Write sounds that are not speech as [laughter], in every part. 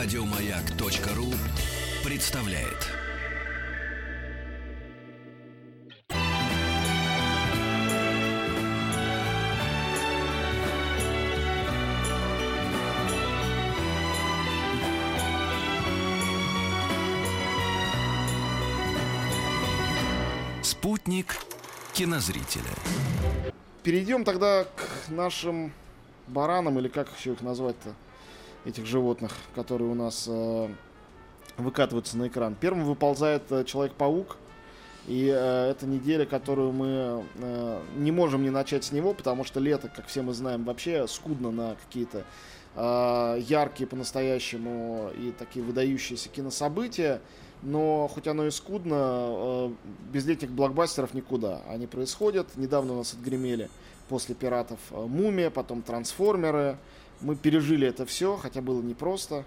Радиомаяк.ру представляет. Спутник кинозрителя. Перейдем тогда к нашим баранам, или как еще их назвать-то, этих животных, которые у нас э, выкатываются на экран. Первым выползает э, Человек-паук, и э, это неделя, которую мы э, не можем не начать с него, потому что лето, как все мы знаем, вообще скудно на какие-то э, яркие по-настоящему и такие выдающиеся кинособытия. Но хоть оно и скудно, э, без летних блокбастеров никуда. Они происходят. Недавно у нас отгремели после пиратов э, Мумия, потом Трансформеры. Мы пережили это все, хотя было непросто.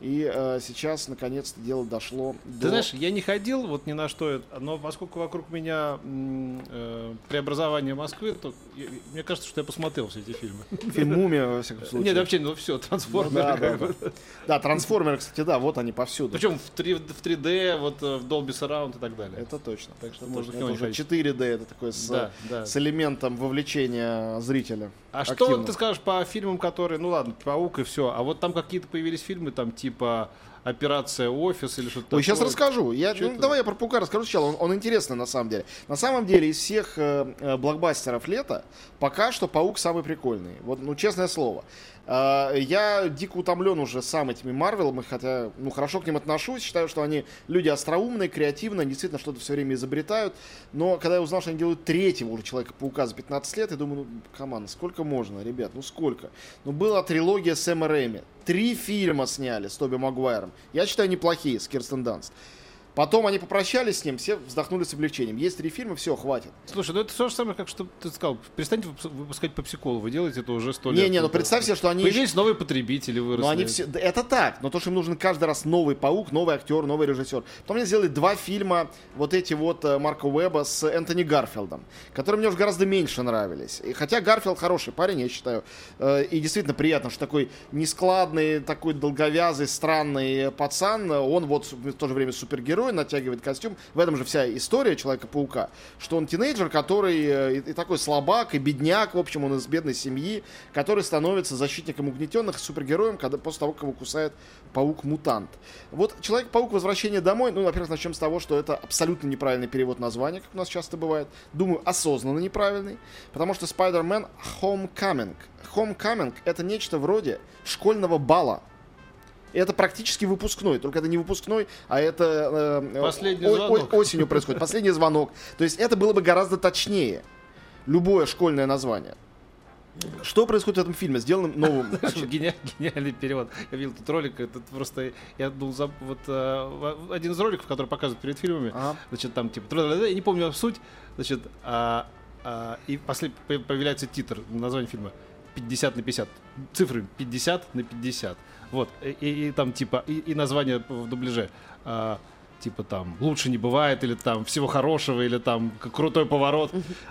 И э, сейчас, наконец-то, дело дошло Ты до... знаешь, я не ходил вот ни на что, но поскольку вокруг меня э, преобразование Москвы, то я- мне кажется, что я посмотрел все эти фильмы. Фильм «Мумия», во всяком случае. Нет, вообще, ну все, Ну трансформеры. да, да, бы. да. Да, трансформеры, кстати, да, вот они повсюду. Причем в, 3, в 3D, вот э, в Dolby Surround и так далее. Это точно. Так что можно Это уже не ходить. 4D, это такое с, Да, да. с элементом вовлечения зрителя. А что активно. вот ты скажешь по фильмам, которые, ну ладно, Паук и все, а вот там какие-то появились фильмы, там типа Операция Офис или что-то Ой, сейчас расскажу. Я, Чё ну, это? давай я про Паука расскажу сначала. Он, он интересный на самом деле. На самом деле из всех э, э, блокбастеров лета пока что Паук самый прикольный. Вот, ну честное слово. Э, я дико утомлен уже сам этими Марвелами, хотя, ну, хорошо к ним отношусь. Считаю, что они люди остроумные, креативные, действительно что-то все время изобретают. Но когда я узнал, что они делают третьего уже Человека-паука за 15 лет, я думаю, ну, команда, сколько можно, ребят, ну сколько? Ну, была трилогия Сэма Рэйми. Три фильма сняли с Тоби Магуайром. Я считаю, неплохие, с Кирстен Данст. Потом они попрощались с ним, все вздохнули с облегчением. Есть три фильма, все, хватит. Слушай, ну это то же самое, как что ты сказал. Перестаньте выпус- выпускать попсиколы, вы делаете это уже сто лет. Не-не, ну представь себе, что они... Появились новые потребители, выросли. Ну, они все... Это так, но то, что им нужен каждый раз новый паук, новый актер, новый режиссер. Потом они сделали два фильма, вот эти вот э, Марка Уэбба с Энтони Гарфилдом, которые мне уже гораздо меньше нравились. И хотя Гарфилд хороший парень, я считаю, э, и действительно приятно, что такой нескладный, такой долговязый, странный пацан, он вот в то же время супергерой, натягивает костюм. В этом же вся история Человека-паука, что он тинейджер, который э, и, и такой слабак, и бедняк, в общем, он из бедной семьи, который становится защитником угнетенных, супергероем, когда, после того, как его кусает паук-мутант. Вот Человек-паук Возвращение домой, ну, во-первых, начнем с того, что это абсолютно неправильный перевод названия, как у нас часто бывает. Думаю, осознанно неправильный, потому что Spider-Man Homecoming. Homecoming это нечто вроде школьного бала. Это практически выпускной, только это не выпускной, а это э, Последний о- о- осенью происходит. Последний звонок. То есть это было бы гораздо точнее. Любое школьное название. Что происходит в этом фильме? Сделанным новым. [laughs] Гениальный, гениальный перевод. Я видел тут ролик, это просто, я был за, вот э, один из роликов, который показывают перед фильмами, Ага. значит, там типа, я не помню суть, значит, а, а, и после по- появляется титр, название фильма 50 на 50, цифры 50 на 50, вот, и, и- и там типа, и, и название в дубляже, а, типа там «Лучше не бывает», или там «Всего хорошего», или там «К- «Крутой поворот».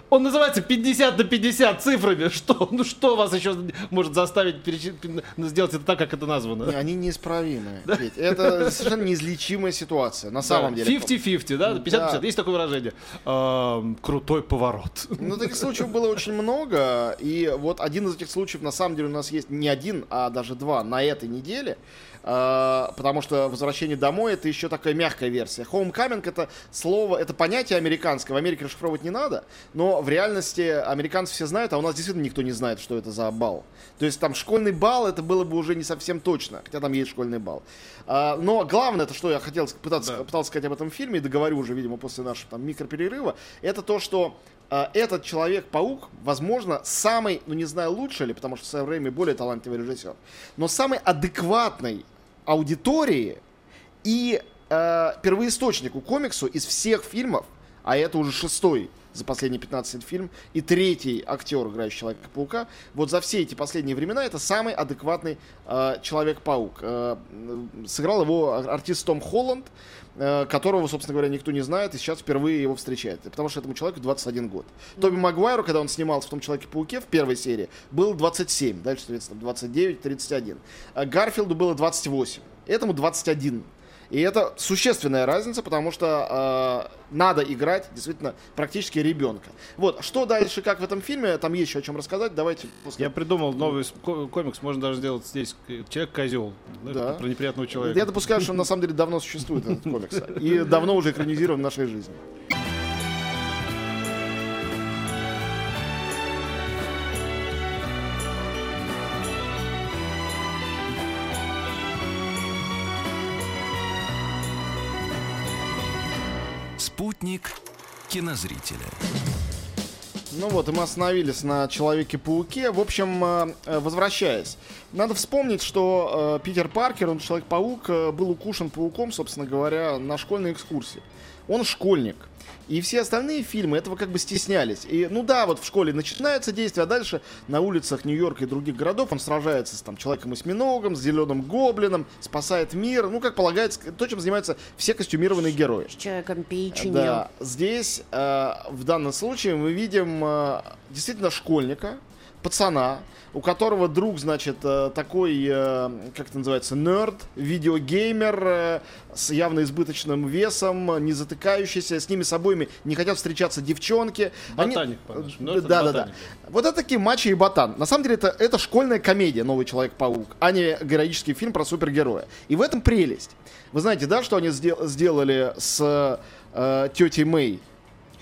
Он называется 50 на 50 цифрами. [laughs] Что? Ну что вас еще может заставить перечи- сделать это так, как это названо? Не, Они неисправимые. [laughs] Петь. Это совершенно неизлечимая ситуация, на самом Да, деле. 50-50, да? 50-50, Да. есть такое выражение. Эм, Крутой поворот. Ну, таких случаев было очень много. И вот один из этих случаев, на самом деле, у нас есть не один, а даже два на этой неделе. А, потому что возвращение домой это еще такая мягкая версия. Homecoming это слово, это понятие американское. В Америке расшифровывать не надо, но в реальности американцы все знают, а у нас действительно никто не знает, что это за бал. То есть там школьный бал это было бы уже не совсем точно, хотя там есть школьный бал. А, но главное, это что я хотел пытаться, Да. пытался сказать об этом фильме, и договорю уже, видимо, после нашего там микроперерыва, это то, что а, этот Человек-паук, возможно, самый, ну не знаю, лучший ли, потому что Сэм Рэйми более талантливый режиссер, но самый адекватный аудитории и э, первоисточнику комиксу из всех фильмов, а это уже шестой за последние 15 лет фильм, и третий актер, играющий Человека-паука, вот за все эти последние времена это самый адекватный э, Человек-паук. Э, сыграл его ар- артист Том Холланд, э, которого, собственно говоря, никто не знает, и сейчас впервые его встречает, потому что этому человеку 21 год. Тоби Магуайру, когда он снимался в том Человеке-пауке в первой серии, был 27, дальше, соответственно, 29, 31. А Гарфилду было 28. этому 21. И это существенная разница, потому что э, надо играть действительно практически ребенка. Вот, что дальше, как в этом фильме, там есть еще о чем рассказать, давайте после... Я придумал новый с- ко- комикс, можно даже сделать здесь э, человек-козел. Знаешь, Да. Про неприятного человека. Я допускаю, что он на самом деле давно существует этот [laughs] комикс. И давно уже экранизирован в нашей жизни. Спутник кинозрителя. Ну вот, и мы остановились на Человеке-пауке. В общем, э, э, возвращаясь, надо вспомнить, что э, Питер Паркер, он Человек-паук, был укушен пауком, собственно говоря, на школьной экскурсии. Он школьник. И все остальные фильмы этого как бы стеснялись. И, ну да, вот в школе начинается действие, а дальше на улицах Нью-Йорка и других городов он сражается с там Человеком-осьминогом, с Зеленым Гоблином, спасает мир. Ну, как полагается, то, чем занимаются все костюмированные герои. С человеком печенью. Да, здесь э, в данном случае мы видим э, действительно школьника, пацана, у которого друг, значит, э, такой, э, как это называется, нерд, видеогеймер э, с явно избыточным весом, не затыкающийся, с ними с обоими не хотят встречаться девчонки. Они- Ботаник, по-нашему. Ну, Да, да, да. Вот это такие мачо и ботан. На самом деле это, это школьная комедия «Новый Человек-паук», а не героический фильм про супергероя. И в этом прелесть. Вы знаете, да, что они сдел- сделали с э, тетей Мэй?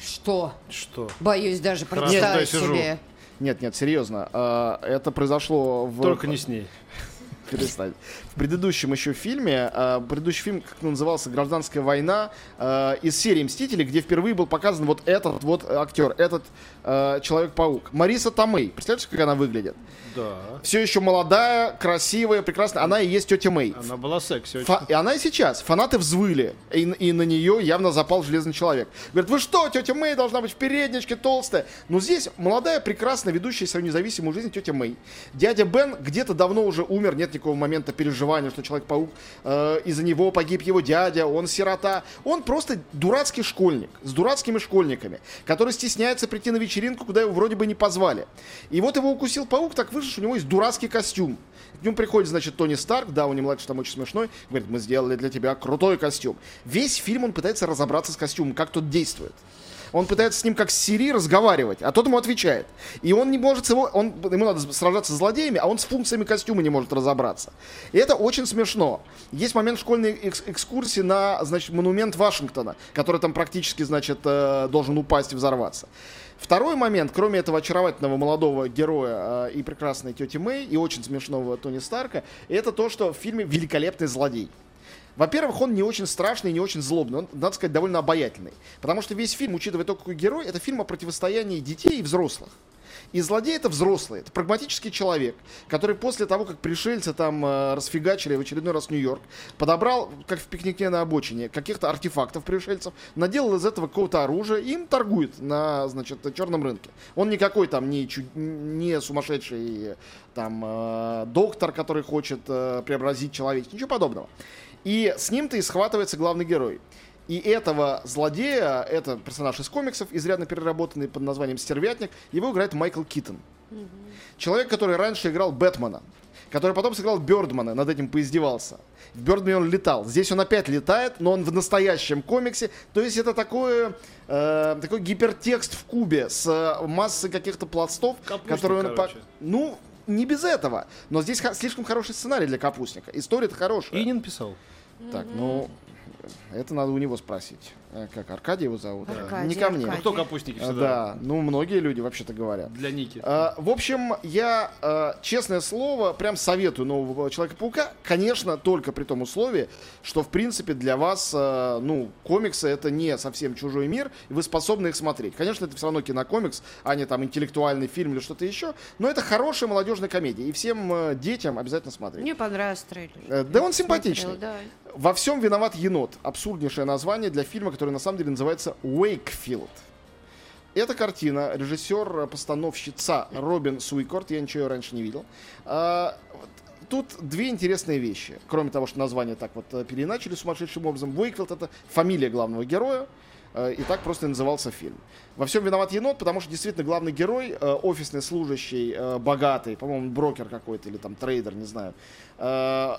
Что? Что? Боюсь даже представить я сижу. Нет, нет, серьезно. э, это произошло в... Только не с ней. Перестань. В предыдущем еще фильме, э, предыдущий фильм, как назывался, «Гражданская война», э, из серии «Мстители», где впервые был показан вот этот вот актер, этот э, Человек-паук. Мариса Томей. Представляете, как она выглядит? Да. Все еще молодая, красивая, прекрасная. Она и есть тетя Мэй. Она была секси очень. Фа- и она и сейчас. Фанаты взвыли. И, и на нее явно запал железный человек. Говорят, вы что, тетя Мэй должна быть в передничке толстая. Но здесь молодая, прекрасная, ведущая свою независимую жизнь тетя Мэй. Дядя Бен где-то давно уже умер, нет никакого момента переживания, что Человек-паук, э, из-за него погиб его дядя, он сирота. Он просто дурацкий школьник, с дурацкими школьниками, который стесняется прийти на вечеринку, куда его вроде бы не позвали. И вот его укусил паук, так вышло, что у него есть дурацкий костюм. К нему приходит, значит, Тони Старк, да, у него младший там очень смешной, говорит, мы сделали для тебя крутой костюм. Весь фильм он пытается разобраться с костюмом, как тот действует. Он пытается с ним как с Сири разговаривать, а тот ему отвечает. И он не может с его... Он, ему надо сражаться с злодеями, а он с функциями костюма не может разобраться. И это очень смешно. Есть момент школьной экс- экскурсии на, значит, монумент Вашингтона, который там практически, значит, э, должен упасть и взорваться. Второй момент, кроме этого очаровательного молодого героя э, и прекрасной тети Мэй, и очень смешного Тони Старка, это то, что в фильме великолепный злодей. Во-первых, он не очень страшный, не очень злобный, он, надо сказать, довольно обаятельный. Потому что весь фильм, учитывая то, какой герой, это фильм о противостоянии детей и взрослых. И злодей это взрослый, это прагматический человек, который после того, как пришельцы там э, расфигачили в очередной раз Нью-Йорк, подобрал, как в пикнике на обочине, каких-то артефактов пришельцев, наделал из этого какого-то оружия и им торгует на, значит, черном рынке. Он никакой там не, чу- не сумасшедший там э, доктор, который хочет э, преобразить человечество, ничего подобного. И с ним-то и схватывается главный герой. И этого злодея, это персонаж из комиксов, изрядно переработанный под названием Стервятник, его играет Майкл Киттон. Человек, который раньше играл Бэтмена, который потом сыграл Бёрдмана, над этим поиздевался. В Бёрдмане он летал. Здесь он опять летает, но он в настоящем комиксе. То есть это такое, э, такой гипертекст в кубе с массой каких-то пластов, Капустник, которые он... по-. Ну, не без этого. Но здесь слишком хороший сценарий для капустника. История-то хорошая. И не написал. Так, ну, это надо у него спросить. Э, Как, Аркадий его зовут? Аркадий, Не ко мне. Аркадий. Кто капустники А, всегда? Да, ну, многие люди вообще-то говорят. Для Ники. А, В общем, я, а, честное слово, прям советую нового Человека-паука. Конечно, только при том условии, что, в принципе, для вас, а, ну, комиксы это не совсем чужой мир, и вы способны их смотреть. Конечно, это все равно кинокомикс, а не там интеллектуальный фильм или что-то еще, но это хорошая молодежная комедия, и всем детям обязательно смотреть. Мне понравился трейлер. Э, да он симпатичный. да. Во всем виноват енот. Абсурднейшее название для фильма, который на самом деле называется Уэйкфилд. Эта картина, режиссер, постановщица Робин Суикорт, я ничего раньше не видел. А, Тут две интересные вещи. Кроме того, что название так вот э, переиначили сумасшедшим образом. Уэйкфилд это фамилия главного героя. Э, И так просто назывался фильм. Во всем виноват енот, потому что действительно главный герой, э, офисный служащий, э, богатый, по-моему, брокер какой-то или там трейдер, не знаю,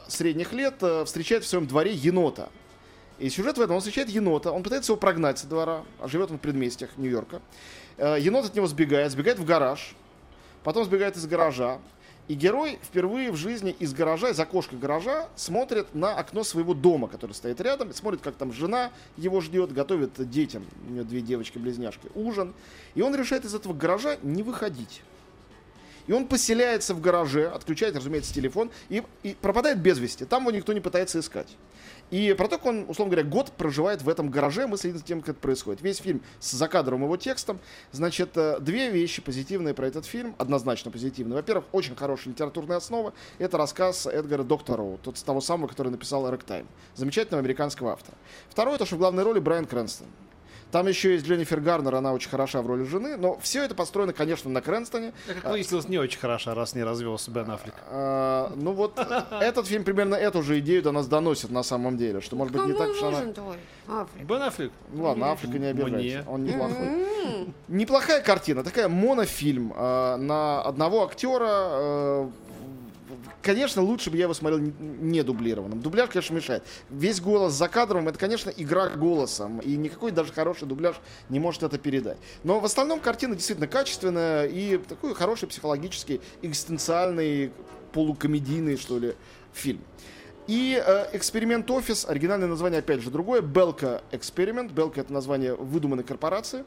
средних лет, встречает в своем дворе енота. И сюжет в этом, он встречает енота, он пытается его прогнать со двора, а живет он в предместьях Нью-Йорка. Енот от него сбегает, сбегает в гараж, потом сбегает из гаража. И герой впервые в жизни из гаража, из окошка гаража, смотрит на окно своего дома, который стоит рядом, смотрит, как там жена его ждет, готовит детям, у нее две девочки-близняшки, ужин. И он решает из этого гаража не выходить. И он поселяется в гараже, отключает, разумеется, телефон и, и пропадает без вести. Там его никто не пытается искать. И про то, как он, условно говоря, год проживает в этом гараже, мы следим за тем, как это происходит. Весь фильм с закадровым его текстом. Значит, э, две вещи позитивные про этот фильм, однозначно позитивные. Во-первых, очень хорошая литературная основа. Это рассказ Эдгара Доктороу, тот того самого, который написал «Рэктайм». Замечательного американского автора. Второе, то, что в главной роли Брайан Крэнстон. Там еще есть Дженнифер Гарнер, она очень хороша в роли жены, но все это построено, конечно, на Крэнстоне. Как выяснилось, не очень хороша, раз не развелся Бен Аффлек. А, ну вот, [laughs] этот фильм примерно эту же идею до нас доносит на самом деле, что, может быть, не так уж она... Бен Аффлек? Ну ладно, Африка не обижайся, он неплохой. Неплохая картина, такая монофильм э, на одного актера. Конечно, лучше бы я его смотрел не дублированным. Дубляж, конечно, мешает. Весь голос за кадром, это, конечно, игра голосом. И никакой даже хороший дубляж не может это передать. Но в остальном картина действительно качественная и такой хороший психологический, экзистенциальный, полукомедийный, что ли, фильм. И э, эксперимент офис, оригинальное название опять же другое, Белка эксперимент. Белка это название выдуманной корпорации.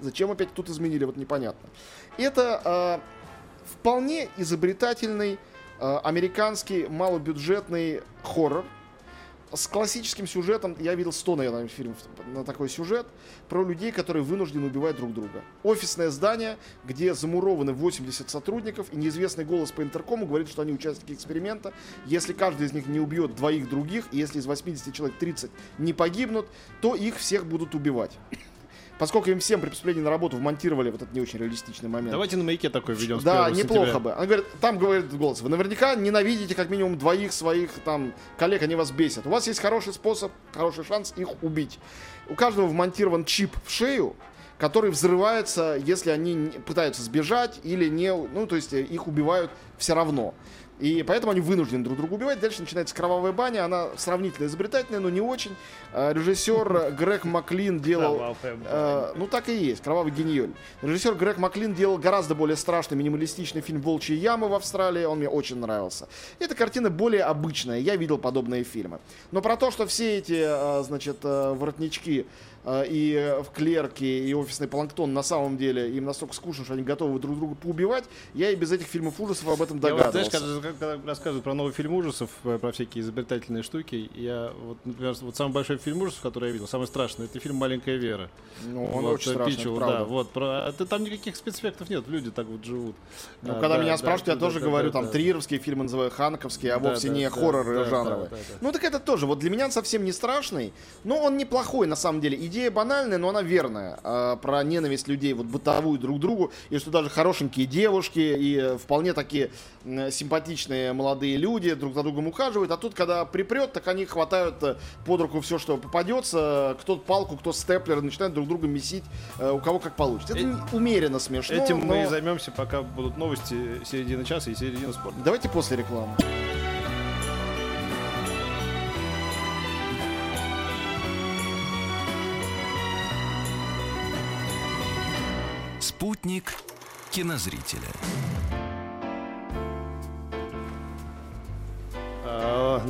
Зачем опять тут изменили, вот непонятно. Это э, вполне изобретательный э, американский малобюджетный хоррор с классическим сюжетом. Я видел 100, наверное, фильмов на такой сюжет про людей, которые вынуждены убивать друг друга. Офисное здание, где замурованы 80 сотрудников, и неизвестный голос по интеркому говорит, что они участники эксперимента. Если каждый из них не убьет двоих других, и если из 80 человек 30 не погибнут, то их всех будут убивать. Поскольку им всем при поступлении на работу вмонтировали вот этот не очень реалистичный момент. Давайте на маяке такой введем с Да, 1 неплохо сентября. бы. Она говорит, там говорит голос, вы наверняка ненавидите как минимум двоих своих там коллег, они вас бесят. У вас есть хороший способ, хороший шанс их убить. У каждого вмонтирован чип в шею, который взрывается, если они пытаются сбежать или не, ну то есть э, их убивают все равно. И поэтому они вынуждены друг друга убивать. Дальше начинается кровавая баня. Она сравнительно изобретательная, но не очень. Э, Режиссер Грег Маклин делал... Э, ну, так и есть. Кровавый гениоль. Режиссер Грег Маклин делал гораздо более страшный, минималистичный фильм «Волчьи ямы» в Австралии. Он мне очень нравился. Эта картина более обычная. Я видел подобные фильмы. Но про то, что все эти, э, значит, воротнички и э, в клерки, и офисный планктон на самом деле им настолько скучно, что они готовы друг друга поубивать, я и без этих фильмов ужасов об этом Я вот, знаешь, догадывался. когда, когда рассказывают про новый фильм ужасов, э, про всякие изобретательные штуки, я вот, например, вот самый большой фильм ужасов, который я видел, самый страшный, это фильм «Маленькая Вера». Ну, он Вот, очень э, страшный, правда. да, вот, про, а ты- там никаких спецэффектов нет, люди так вот живут. Ну, А, когда да, меня да, спрашивают, да, я тоже да, говорю, да, там, да. триеровские фильмы называю, ханковские, а Да, вовсе да, не да, хорроры да, жанровые. да, да, да. Ну, так это тоже, вот для меня он совсем не страшный, но он неплохой, на самом деле. Идея банальная, но она верная. а, про ненависть людей, вот бытовую друг к другу, и что даже хорошенькие девушки и э, вполне такие м, симпатичные молодые люди друг за другом ухаживают, а тут, когда припрет, так они хватают э, под руку все, что попадется, кто палку, кто степлер, начинают друг друга месить, э, у кого как получится. Это Э- умеренно смешно, Этим мы и но- займемся, пока будут новости середины часа и середины спорта. Давайте после рекламы. Спутник кинозрителя.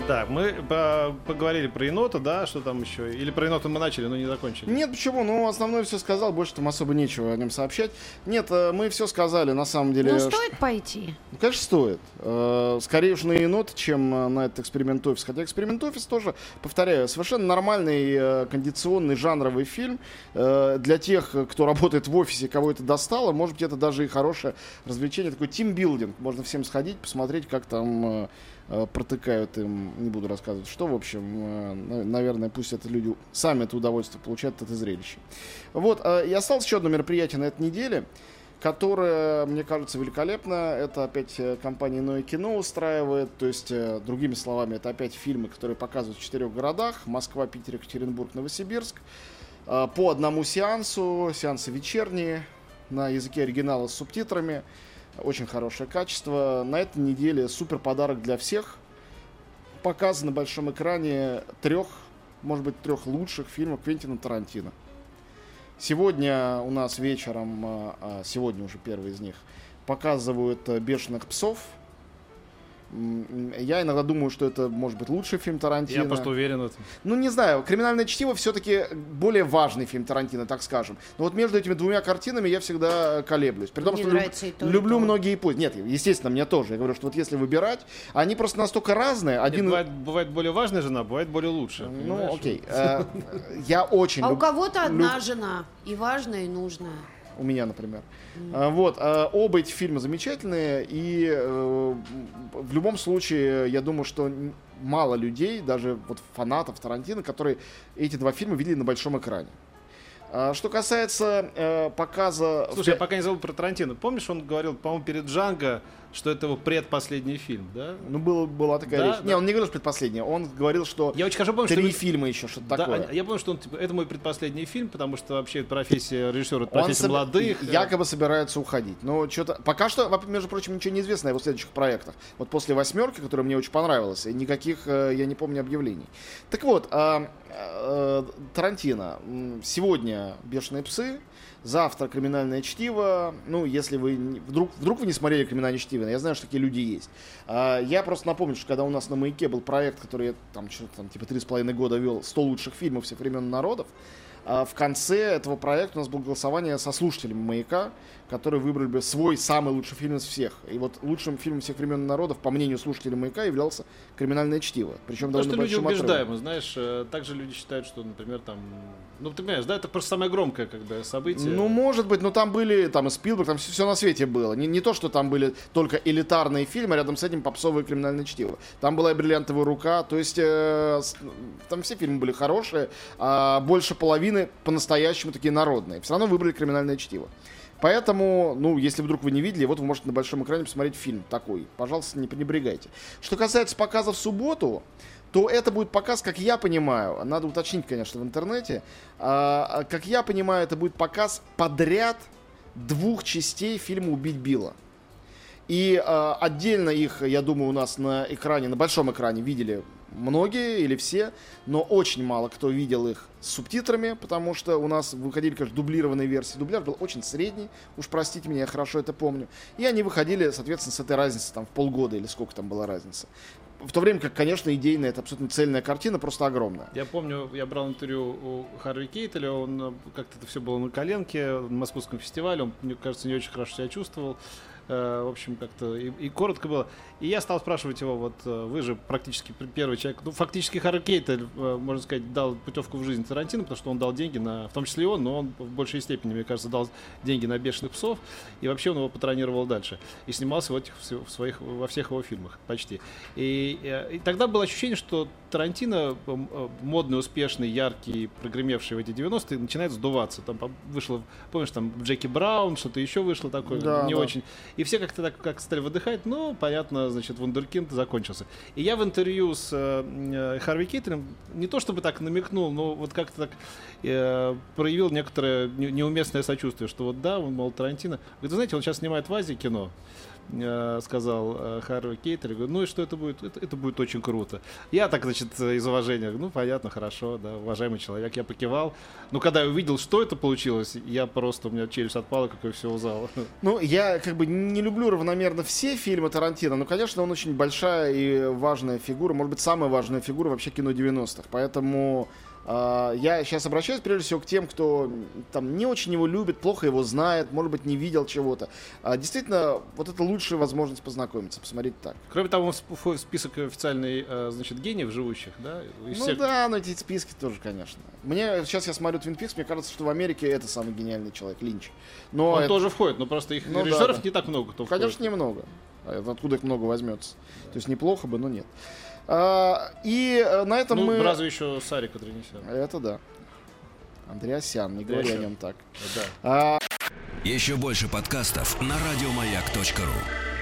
Да, мы по- поговорили про енота, да, что там еще? Или про енота мы начали, но не закончили. Нет, почему? Ну, основное все сказал, больше там особо нечего о нем сообщать. Нет, э, мы все сказали, на самом деле. Ну, стоит пойти. Ну, конечно, стоит. Э, Скорее уж на енот, чем э, на этот эксперимент офис. Хотя эксперимент офис тоже, повторяю, совершенно нормальный кондиционный жанровый фильм. Для тех, кто работает в офисе, кого это достало, может быть, это даже и хорошее развлечение. Такой тимбилдинг. Можно всем сходить, посмотреть, как там протыкают им, не буду рассказывать, что, в общем, э, на- наверное, пусть это люди сами это удовольствие получают от это зрелище. Вот, э, и осталось еще одно мероприятие на этой неделе которая, мне кажется, великолепна. Это опять э, компания Иное кино устраивает. То есть, э, другими словами, это опять фильмы, которые показывают в четырех городах. Москва, Питер, Екатеринбург, Новосибирск. по одному сеансу, сеансы вечерние, на языке оригинала с субтитрами. Очень хорошее качество. На этой неделе супер подарок для всех. Показ на большом экране трех, может быть, трех лучших фильмов Квентина Тарантино. Сегодня у нас вечером, а, а, сегодня уже первый из них, показывают «Бешеных псов». Я иногда думаю, что это может быть лучший фильм Тарантино. Я просто уверен в этом. Ну, не знаю, «Криминальное чтиво» все-таки более важный фильм Тарантино, так скажем. Но вот между этими двумя картинами я всегда колеблюсь. При том, Мне что люб- и то, и люблю то. многие пусть. Нет, естественно, мне тоже. Я говорю, что вот если выбирать, они просто настолько разные. Нет, Один... бывает, бывает более важная жена, бывает более лучшая. Ну, понимаешь? окей. Э, Я очень А у кого-то одна жена. И важная, и нужная. У меня, например. А, Вот. а, Оба эти фильма замечательные. И э, в любом случае, я думаю, что мало людей, даже вот фанатов Тарантино, которые эти два фильма видели на большом экране. А, Что касается э, показа... Слушай, я пока не забыл про Тарантино. Помнишь, он говорил, по-моему, перед Джанго, что это его предпоследний фильм, да? Ну, было, была такая Да, речь. да. Не, он не говорил, что предпоследний. Он говорил, что Я очень хорошо помню, три что... фильма еще, что-то Да, такое. я помню, что он, типа, это мой предпоследний фильм, потому что вообще профессия режиссера, это Он профессия соб- молодых. э, якобы собирается уходить. Но что-то... Пока что, между прочим, ничего не известно о его следующих проектах. Вот после «восьмерки», которая мне очень понравилась, никаких, э, я не помню, объявлений. Так вот, а, э, Тарантино. Сегодня «Бешеные псы», завтра «Криминальное чтиво». Ну, если вы... Вдруг, вдруг вы не смотрели «Криминальное чтиво», я знаю, что такие люди есть. А, Я просто напомню, что когда у нас на «Маяке» был проект, который я там что-то там типа три с половиной года вел, 100 лучших фильмов всех времен народов, а в конце этого проекта у нас было голосование со слушателями «Маяка», которые выбрали бы свой самый лучший фильм из всех. И вот лучшим фильмом всех времен и народов, по мнению слушателей «Маяка», являлся «Криминальное чтиво». Причем Потому довольно что люди отрывом. убеждаемы, знаешь, э, также люди считают, что, например, там, ну, ты понимаешь, да, это просто самое громкое, бы, событие. Ну, может быть, но там были, там и Спилберг, там все, на свете было. Не, не то, что там были только элитарные фильмы, а рядом с этим попсовые криминальное чтиво. Там была и бриллиантовая рука, то есть э, с- там все фильмы были хорошие, а больше половины по-настоящему такие народные. Все равно выбрали криминальное чтиво. Поэтому, ну, если вдруг вы не видели, вот вы можете на большом экране посмотреть фильм такой. Пожалуйста, не пренебрегайте. Что касается показа в субботу, то это будет показ, как я понимаю, надо уточнить, конечно, в интернете, а, как я понимаю, это будет показ подряд двух частей фильма «Убить Билла». И э, отдельно их, я думаю, у нас на экране, на большом экране видели многие или все, но очень мало кто видел их с субтитрами, потому что у нас выходили, конечно, дублированные версии. Дубляж был очень средний, уж простите меня, я хорошо это помню. И они выходили, соответственно, с этой разницей там в полгода или сколько там была разница. В то время как, конечно, идейно это абсолютно цельная картина, просто огромная. Я помню, я брал интервью у Харви Кейтеля, он э, как-то это все было на коленке на московском фестивале, он, мне кажется, не очень хорошо себя чувствовал. Э, В общем, как-то и, и коротко было. И я стал спрашивать его, вот э, вы же практически пр- первый человек, ну, фактически Кейтель, э, можно сказать, дал путевку в жизнь Тарантино, потому что он дал деньги на, в том числе и он, но он в большей степени, мне кажется, дал деньги на «Бешеных псов», и вообще он его патронировал дальше. И снимался в, этих, в своих, во всех его фильмах почти. И, и тогда было ощущение, что Тарантино, м, э, модный, успешный, яркий, прогремевший в эти 90-е, начинает сдуваться. Там вышло, помнишь, там Джеки Браун, что-то еще вышло такое, Да, не да. очень. И все как-то так как стали выдыхать, ну, понятно, значит, Вундеркинд закончился. И я в интервью с э, э, Харви Кейтелем не то чтобы так намекнул, но вот как-то так э, проявил некоторое не- неуместное сочувствие, что вот да, он, мол, Тарантино. Говорит, вы знаете, он сейчас снимает в Азии кино, э, сказал э, Харви Кейтель. Говорю, ну и что это будет? Это, это будет очень круто. Я так, значит, э, из уважения, ну, понятно, хорошо, да, уважаемый человек, я покивал. Но когда я увидел, что это получилось, я просто, у меня челюсть отпала, как и все зала. [laughs] Ну, я как бы не люблю равномерно все фильмы Тарантино, но, конечно, он очень большая и важная фигура, может быть, самая важная фигура вообще кино 90-х. Поэтому э, я сейчас обращаюсь прежде всего к тем, кто там не очень его любит, плохо его знает, может быть, не видел чего-то. А, действительно, вот это лучшая возможность познакомиться, посмотреть так. Кроме того, список официальный, э, значит, гениев живущих, да? ну всех- да, но эти списки тоже, конечно. Мне сейчас я смотрю Твин Пикс, мне кажется, что в Америке это самый гениальный человек, Линч. Но Он это- тоже входит, но просто их Ну да, режиссеров да. не так много, кто Конечно, входит. немного. А Откуда их много возьмется? То есть неплохо бы, но нет. А, и э, на этом Ну, мы... разве еще Сарика Дренесян. Это да. Андреасян, не говори о нем так. Да. А, Еще больше подкастов на радиомаяк.ру.